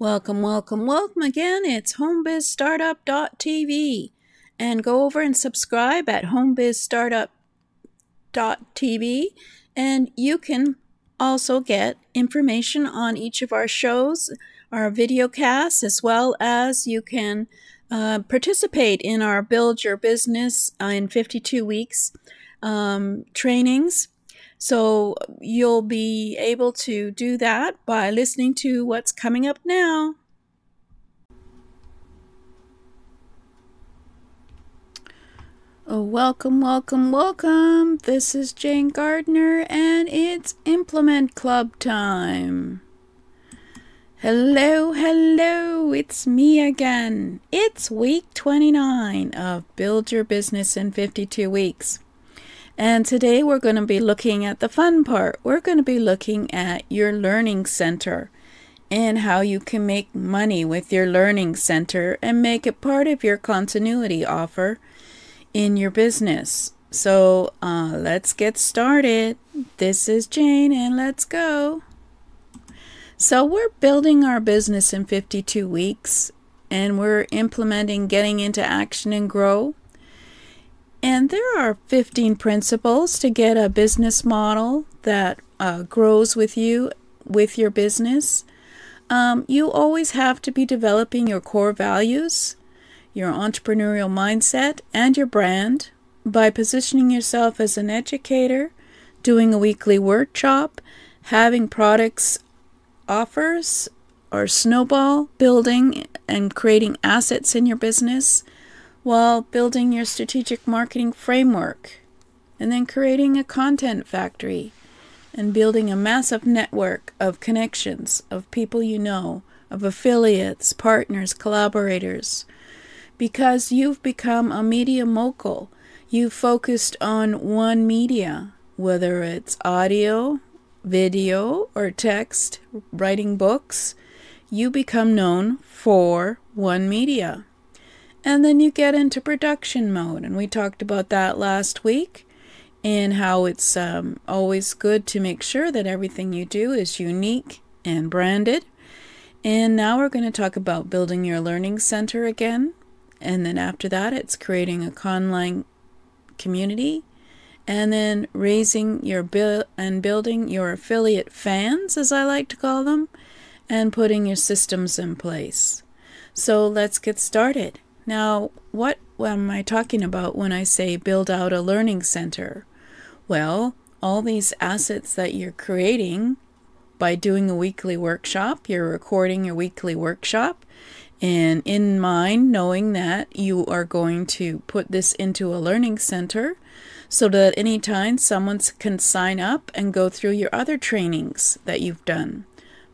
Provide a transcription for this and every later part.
Welcome, welcome, welcome again. It's homebizstartup.tv. And go over and subscribe at homebizstartup.tv. And you can also get information on each of our shows, our video casts, as well as you can uh, participate in our Build Your Business in 52 Weeks um, trainings. So you'll be able to do that by listening to what's coming up now. Oh, welcome, welcome, welcome. This is Jane Gardner, and it's Implement Club time. Hello, hello, it's me again. It's week 29 of Build Your Business in 52 Weeks. And today we're going to be looking at the fun part. We're going to be looking at your learning center and how you can make money with your learning center and make it part of your continuity offer in your business. So uh, let's get started. This is Jane, and let's go. So, we're building our business in 52 weeks and we're implementing getting into action and grow. And there are 15 principles to get a business model that uh, grows with you, with your business. Um, you always have to be developing your core values, your entrepreneurial mindset, and your brand by positioning yourself as an educator, doing a weekly workshop, having products offers or snowball building and creating assets in your business while building your strategic marketing framework, and then creating a content factory and building a massive network of connections of people you know, of affiliates, partners, collaborators. Because you've become a media mogul, you've focused on one media, whether it's audio, video, or text, writing books, you become known for one media. And then you get into production mode. And we talked about that last week and how it's um, always good to make sure that everything you do is unique and branded. And now we're going to talk about building your learning center again. And then after that, it's creating a conline community. And then raising your bill and building your affiliate fans, as I like to call them, and putting your systems in place. So let's get started. Now, what am I talking about when I say build out a learning center? Well, all these assets that you're creating by doing a weekly workshop, you're recording your weekly workshop, and in mind, knowing that you are going to put this into a learning center so that anytime someone can sign up and go through your other trainings that you've done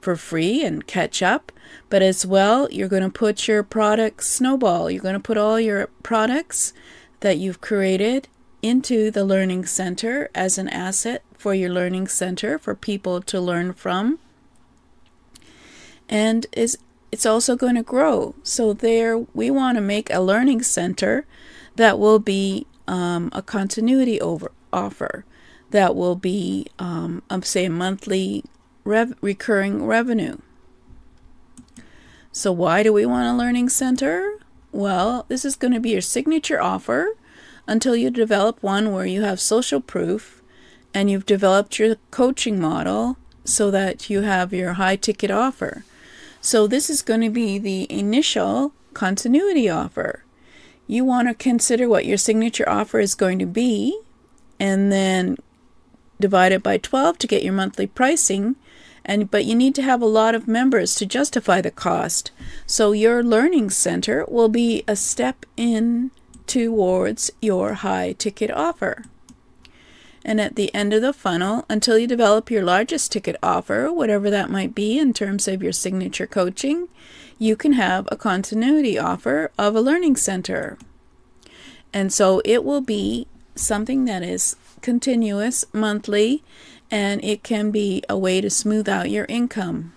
for free and catch up. But as well, you're going to put your product snowball. You're going to put all your products that you've created into the Learning Center as an asset for your Learning Center for people to learn from. And is it's also going to grow. So there, we want to make a learning center that will be um, a continuity over offer that will be, um, say, a monthly rev- recurring revenue. So, why do we want a learning center? Well, this is going to be your signature offer until you develop one where you have social proof and you've developed your coaching model so that you have your high ticket offer. So, this is going to be the initial continuity offer. You want to consider what your signature offer is going to be and then divide it by 12 to get your monthly pricing and but you need to have a lot of members to justify the cost. So your learning center will be a step in towards your high ticket offer. And at the end of the funnel, until you develop your largest ticket offer, whatever that might be in terms of your signature coaching, you can have a continuity offer of a learning center. And so it will be something that is continuous, monthly, and it can be a way to smooth out your income.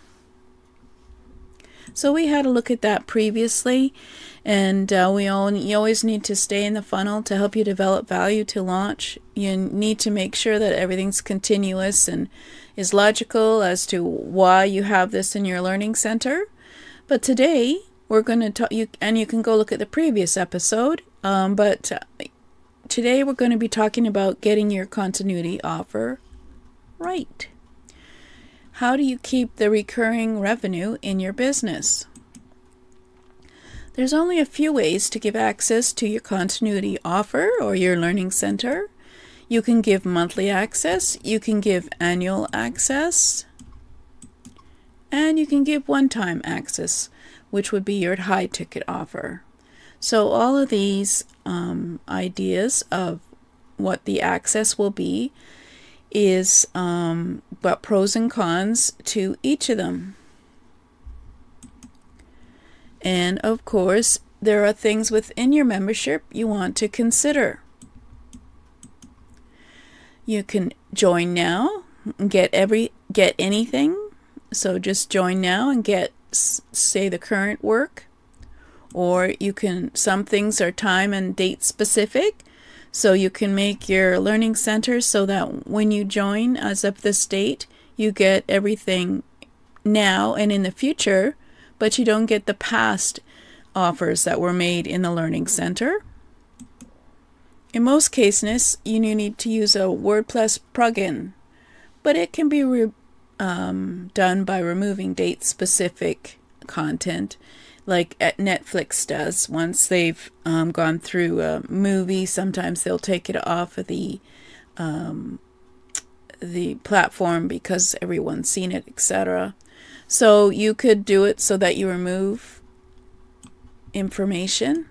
So we had a look at that previously, and uh, we all you always need to stay in the funnel to help you develop value to launch. You need to make sure that everything's continuous and is logical as to why you have this in your learning center. But today we're going to talk you and you can go look at the previous episode. Um, but uh, today we're going to be talking about getting your continuity offer right. How do you keep the recurring revenue in your business? There's only a few ways to give access to your continuity offer or your learning center. You can give monthly access, you can give annual access, and you can give one time access, which would be your high ticket offer. So, all of these um, ideas of what the access will be is um, pros and cons to each of them. And of course, there are things within your membership you want to consider. You can join now, get every get anything. So just join now and get say the current work or you can some things are time and date specific so you can make your learning center so that when you join as of this date, you get everything now and in the future, but you don't get the past offers that were made in the learning center. In most cases, you need to use a WordPress plugin, but it can be um, done by removing date specific content like at Netflix does. Once they've um, gone through a movie, sometimes they'll take it off of the um, the platform because everyone's seen it, etc. So you could do it so that you remove information.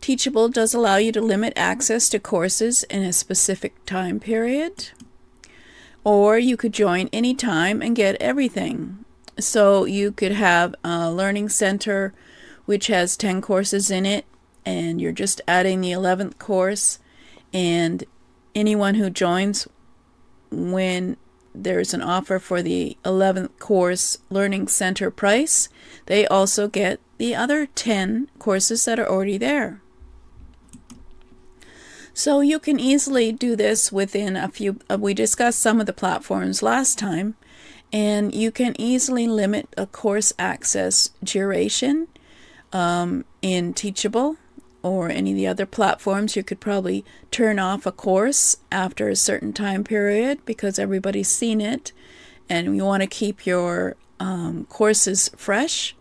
Teachable does allow you to limit access to courses in a specific time period. Or you could join anytime and get everything. So you could have a learning center which has 10 courses in it, and you're just adding the 11th course. And anyone who joins when there's an offer for the 11th course learning center price, they also get the other 10 courses that are already there. So you can easily do this within a few. Uh, we discussed some of the platforms last time, and you can easily limit a course access duration um, in Teachable or any of the other platforms. You could probably turn off a course after a certain time period because everybody's seen it and you want to keep your um, courses fresh.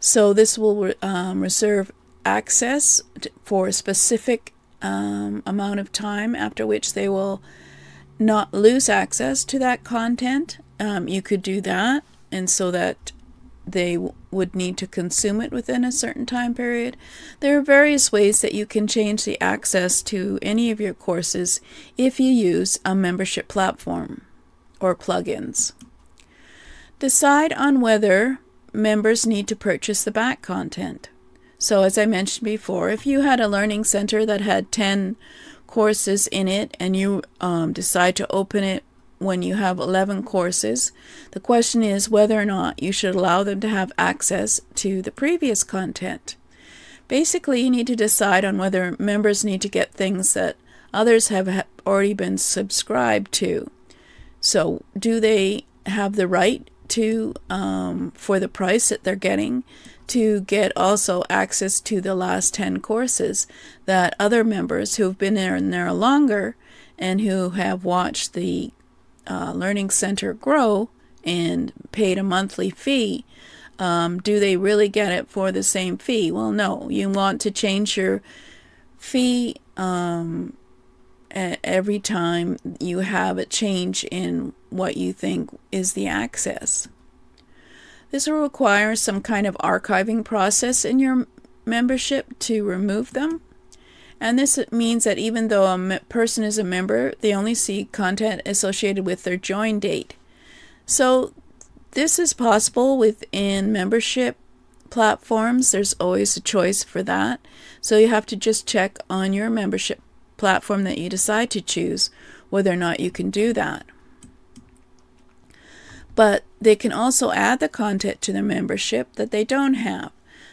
So this will um, reserve access for a specific um, amount of time after which they will not lose access to that content um, you could do that, and so that they would need to consume it within a certain time period. There are various ways that you can change the access to any of your courses if you use a membership platform or plugins. Decide on whether members need to purchase the back content. So, as I mentioned before, if you had a learning center that had 10 courses in it and you um, decide to open it when you have 11 courses. The question is whether or not you should allow them to have access to the previous content. Basically, you need to decide on whether members need to get things that others have already been subscribed to. So, do they have the right to, um, for the price that they're getting, to get also access to the last 10 courses that other members who've been there and there longer and who have watched the uh, learning center grow and paid a monthly fee, um, do they really get it for the same fee? Well, no. You want to change your fee um, every time you have a change in what you think is the access. This will require some kind of archiving process in your membership to remove them. And this means that even though a person is a member, they only see content associated with their join date. So this is possible within membership platforms. There's always a choice for that. So you have to just check on your membership platform that you decide to choose whether or not you can do that. But they can also add the content to their membership that they don't have.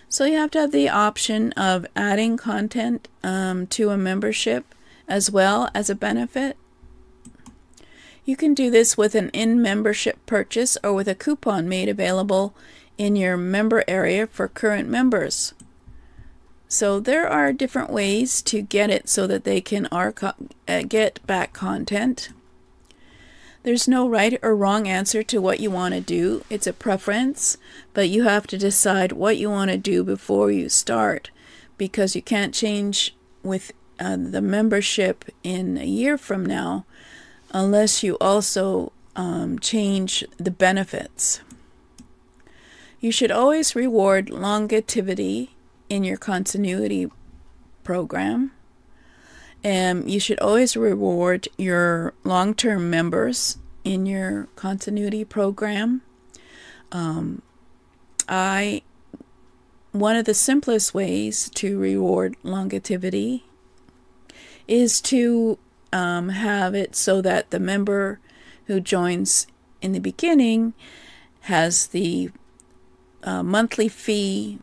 So you have to have the option of adding content um, to a membership as well as a benefit. You can do this with an in membership purchase or with a coupon made available in your member area for current members. So there are different ways to get it so that they can uh, get back content. There's no right or wrong answer to what you want to do. It's a preference, but you have to decide what you want to do before you start because you can't change with uh, the membership in a year from now unless you also um, change the benefits. You should always reward longevity in your continuity program. And you should always reward your long term members in your continuity program. Um, I one of the simplest ways to reward longevity is to um, have it so that the member who joins in the beginning has the uh, monthly fee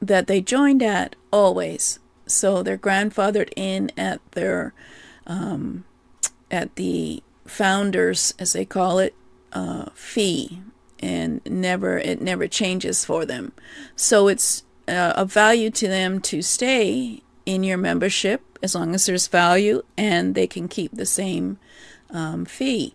that they joined at always. So they're grandfathered in at their um, at the founders, as they call it, uh, fee, and never it never changes for them. So it's uh, a value to them to stay in your membership as long as there's value and they can keep the same um, fee.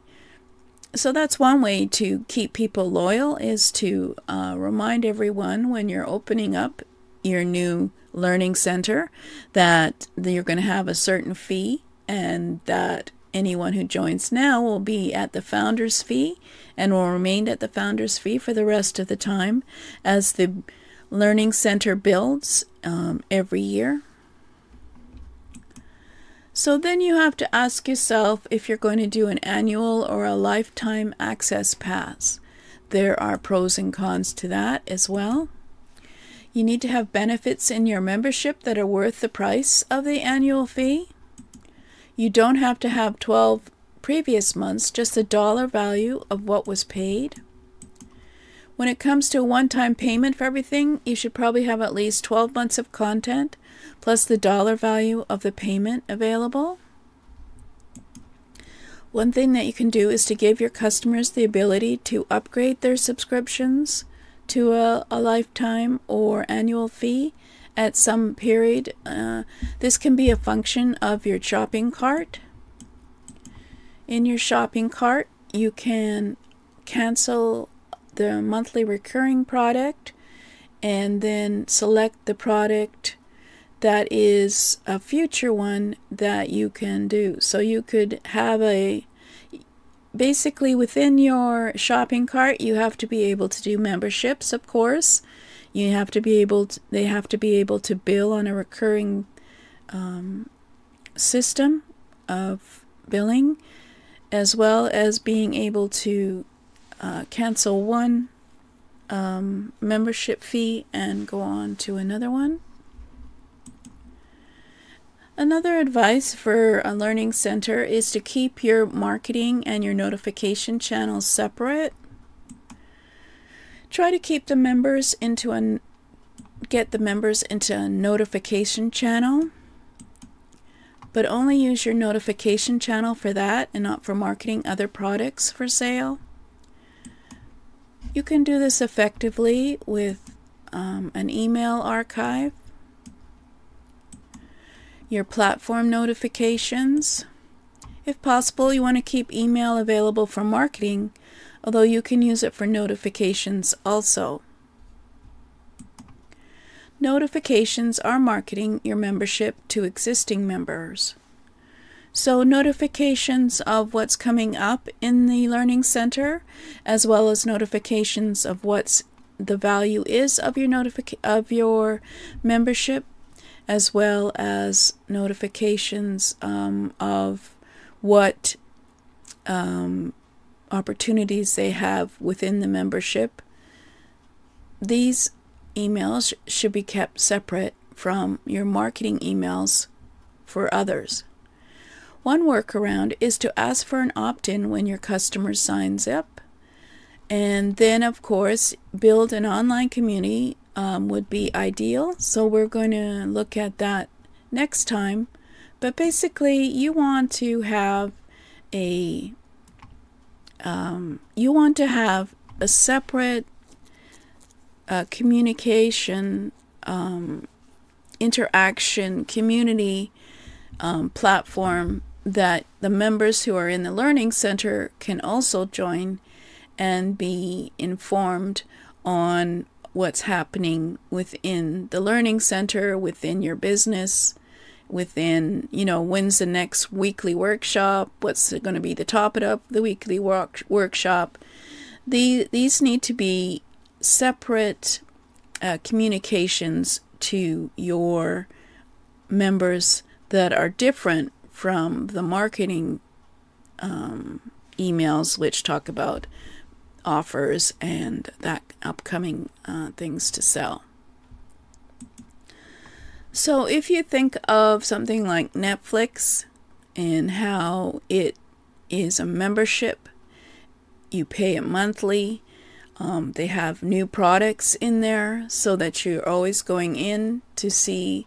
So that's one way to keep people loyal is to uh, remind everyone when you're opening up your new learning center that you're going to have a certain fee and that anyone who joins now will be at the founder's fee and will remain at the founder's fee for the rest of the time as the learning center builds um, every year. So then you have to ask yourself if you're going to do an annual or a lifetime access pass. There are pros and cons to that as well. You need to have benefits in your membership that are worth the price of the annual fee. You don't have to have 12 previous months, just the dollar value of what was paid. When it comes to a one time payment for everything, you should probably have at least 12 months of content plus the dollar value of the payment available. One thing that you can do is to give your customers the ability to upgrade their subscriptions to a, a lifetime or annual fee at some period. Uh, this can be a function of your shopping cart. In your shopping cart, you can cancel the monthly recurring product and then select the product that is a future one that you can do. So you could have a basically within your shopping cart you have to be able to do memberships of course. You have to be able to, they have to be able to bill on a recurring um, system of billing as well as being able to uh, cancel one um, membership fee and go on to another one Another advice for a learning center is to keep your marketing and your notification channels separate. Try to keep the members into a get the members into a notification channel, but only use your notification channel for that and not for marketing other products for sale. You can do this effectively with um, an email archive your platform notifications. If possible, you want to keep email available for marketing, although you can use it for notifications also. Notifications are marketing your membership to existing members. So, notifications of what's coming up in the Learning Center, as well as notifications of what's the value is of your notific- of your membership as well as notifications um, of what um, opportunities they have within the membership. These emails should be kept separate from your marketing emails for others. One workaround is to ask for an opt in when your customer signs up. And then, of course, build an online community um, would be ideal. So we're going to look at that next time. But basically, you want to have a um, you want to have a separate uh, communication, um, interaction, community um, platform that the members who are in the Learning Center can also join and be informed on what's happening within the Learning Center, within your business, within, you know, when's the next weekly workshop, what's going to be the topic of the weekly work- workshop. The, these need to be separate uh, communications to your members that are different from the marketing um, emails, which talk about offers and that upcoming uh, things to sell. So, if you think of something like Netflix and how it is a membership, you pay it monthly. Um, they have new products in there so that you're always going in to see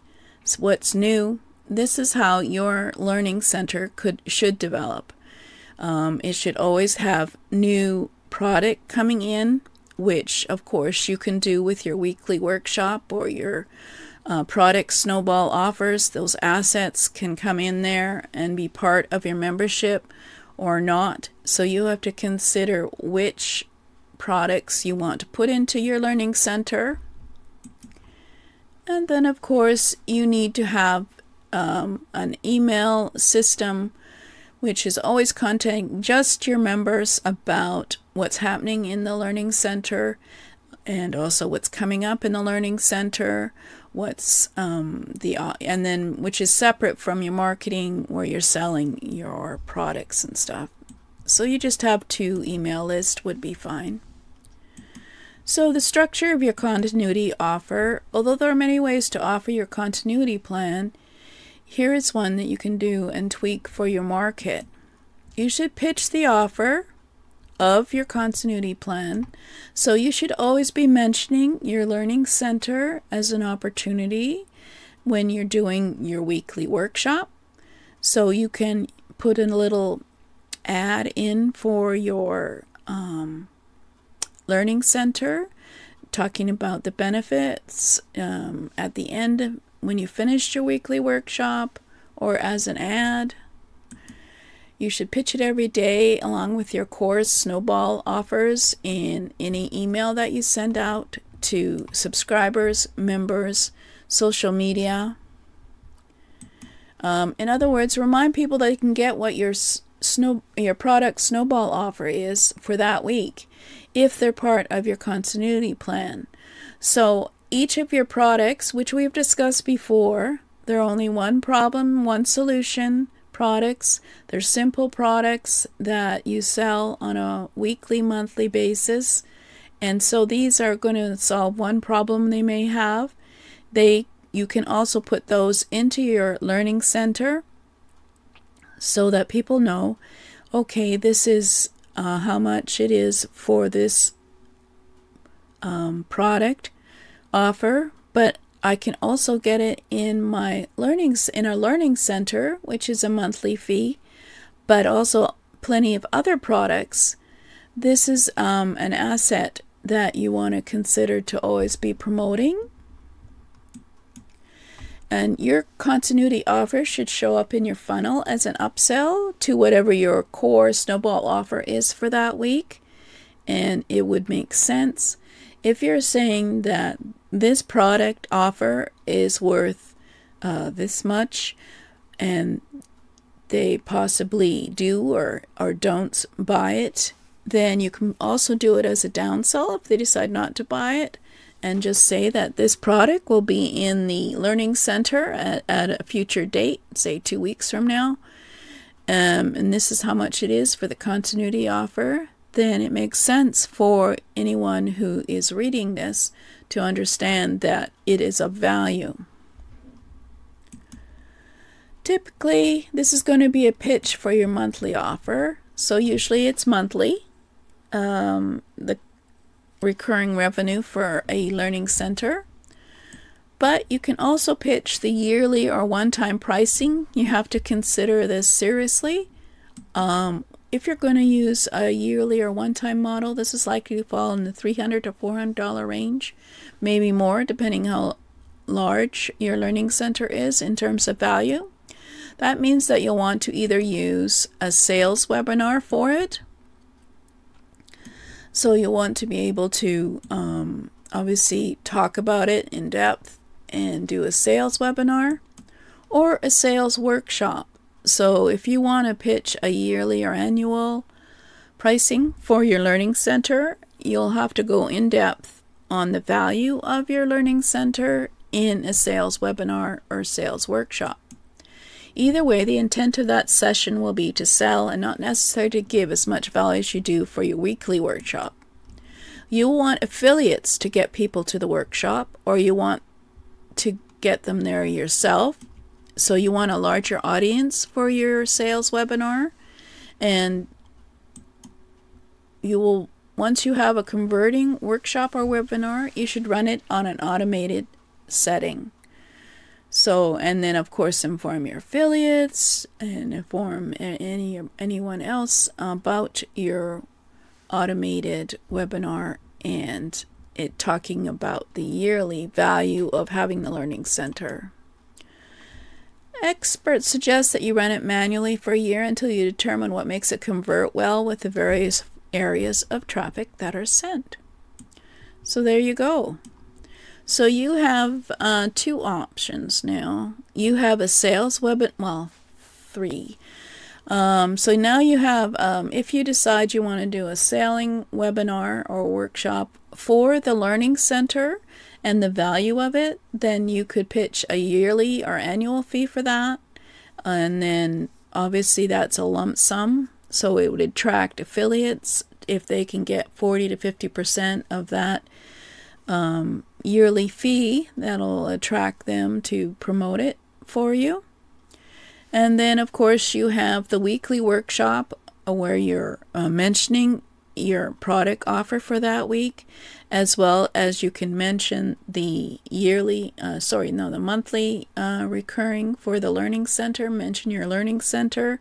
what's new. This is how your learning center could should develop. Um, it should always have new product coming in, which of course you can do with your weekly workshop or your uh, product snowball offers. Those assets can come in there and be part of your membership or not. So you have to consider which products you want to put into your learning center. And then, of course, you need to have um, an email system which is always contacting just your members about what's happening in the Learning Center and also what's coming up in the Learning Center, what's um, the uh, and then which is separate from your marketing where you're selling your products and stuff. So you just have two email lists would be fine. So the structure of your continuity offer, although there are many ways to offer your continuity plan, here is one that you can do and tweak for your market. You should pitch the offer of your continuity plan. So you should always be mentioning your learning center as an opportunity when you're doing your weekly workshop. So you can put a little ad in for your um, learning center, talking about the benefits um, at the end when you finished your weekly workshop or as an ad. You should pitch it every day along with your course snowball offers in any email that you send out to subscribers, members, social media. Um, in other words, remind people that you can get what your snow your product snowball offer is for that week if they're part of your continuity plan. So each of your products, which we've discussed before, they're only one problem, one solution products. They're simple products that you sell on a weekly, monthly basis. And so these are going to solve one problem they may have. They you can also put those into your learning center so that people know, okay, this is uh, how much it is for this um, product offer, but I can also get it in my learnings in our learning center, which is a monthly fee, but also plenty of other products. This is um, an asset that you want to consider to always be promoting. And your continuity offer should show up in your funnel as an upsell to whatever your core snowball offer is for that week. And it would make sense if you're saying that this product offer is worth uh, this much and they possibly do or, or don't buy it, then you can also do it as a downsell if they decide not to buy it and just say that this product will be in the learning center at, at a future date, say two weeks from now. Um, and this is how much it is for the continuity offer then it makes sense for anyone who is reading this to understand that it is of value. Typically, this is going to be a pitch for your monthly offer. So, usually it's monthly. Um, the recurring revenue for a learning center. But you can also pitch the yearly or one time pricing. You have to consider this seriously. Um, if you're going to use a yearly or one-time model, this is likely to fall in the 300 to 400 dollar range, maybe more depending how large your learning center is in terms of value. That means that you'll want to either use a sales webinar for it. So you'll want to be able to um, obviously talk about it in depth and do a sales webinar or a sales workshop. So if you want to pitch a yearly or annual pricing for your learning center, you'll have to go in depth on the value of your learning center in a sales webinar or sales workshop. Either way, the intent of that session will be to sell and not necessarily to give as much value as you do for your weekly workshop. You want affiliates to get people to the workshop, or you want to get them there yourself. So you want a larger audience for your sales webinar, and you will once you have a converting workshop or webinar, you should run it on an automated setting. So, and then of course inform your affiliates and inform any anyone else about your automated webinar and it talking about the yearly value of having the learning center. Experts suggest that you run it manually for a year until you determine what makes it convert well with the various areas of traffic that are sent. So there you go. So you have uh, two options now. You have a sales web, well, three. Um, so now you have, um, if you decide you want to do a selling webinar or workshop for the Learning Center and the value of it, then you could pitch a yearly or annual fee for that. And then obviously that's a lump sum. So it would attract affiliates if they can get 40 to 50% of that um, yearly fee that'll attract them to promote it for you. And then, of course, you have the weekly workshop uh, where you're uh, mentioning your product offer for that week, as well as you can mention the yearly, uh, sorry, no, the monthly uh, recurring for the Learning Center. Mention your Learning Center.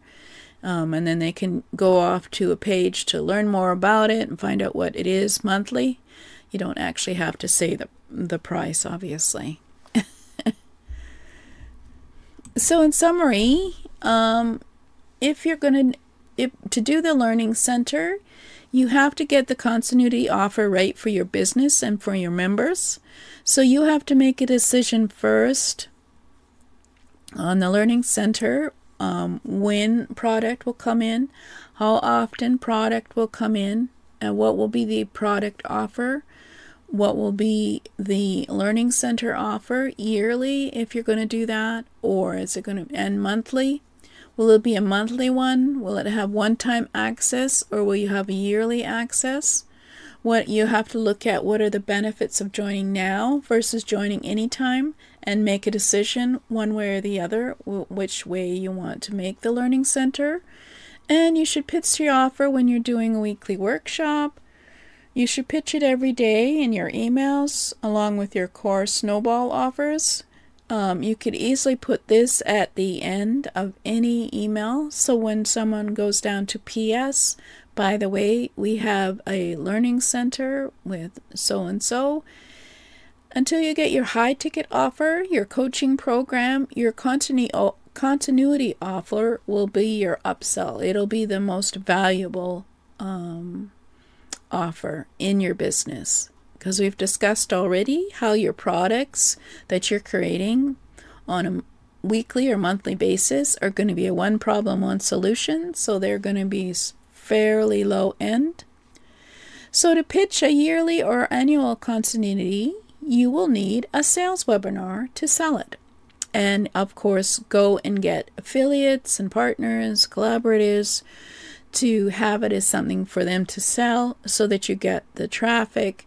Um, and then they can go off to a page to learn more about it and find out what it is monthly. You don't actually have to say the the price, obviously. so, in summary, um, if you're going to to do the learning center, you have to get the continuity offer right for your business and for your members. So you have to make a decision first on the learning center um, when product will come in, how often product will come in, and what will be the product offer what will be the learning center offer yearly if you're going to do that or is it going to end monthly will it be a monthly one? Will it have one time access or will you have a yearly access? What you have to look at what are the benefits of joining now versus joining anytime and make a decision one way or the other which way you want to make the learning center. And you should pitch your offer when you're doing a weekly workshop. You should pitch it every day in your emails along with your core snowball offers. Um, you could easily put this at the end of any email so when someone goes down to PS, by the way, we have a learning center with so and so. Until you get your high ticket offer, your coaching program, your continu- continuity offer will be your upsell. It'll be the most valuable um, offer in your business. Because we've discussed already how your products that you're creating on a weekly or monthly basis are going to be a one problem, one solution. So they're going to be fairly low end. So to pitch a yearly or annual continuity, you will need a sales webinar to sell it. And of course, go and get affiliates and partners, collaborators to have it as something for them to sell so that you get the traffic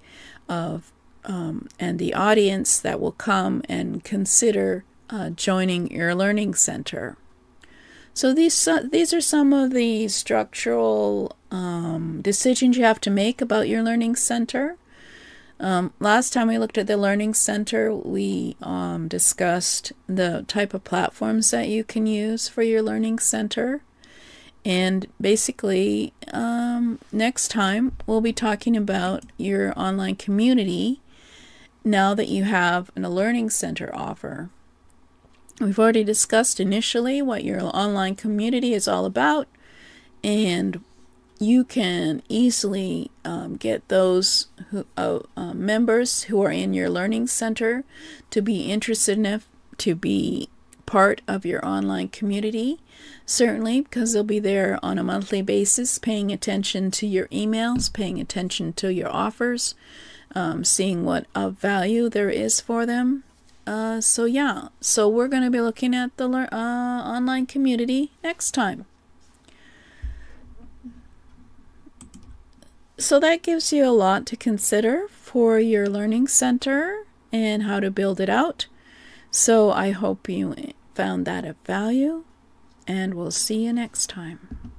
of um, and the audience that will come and consider uh, joining your learning center. So these uh, these are some of the structural um, decisions you have to make about your learning center. Um, last time we looked at the learning center, we um, discussed the type of platforms that you can use for your learning center And basically, um, next time we'll be talking about your online community now that you have an, a learning center offer. We've already discussed initially what your online community is all about, and you can easily um, get those who, uh, uh, members who are in your learning center to be interested enough to be part of your online community. Certainly, because they'll be there on a monthly basis, paying attention to your emails, paying attention to your offers, um, seeing what of value there is for them. Uh, so, yeah, so we're going to be looking at the uh, online community next time. So, that gives you a lot to consider for your learning center and how to build it out. So, I hope you found that of value, and we'll see you next time.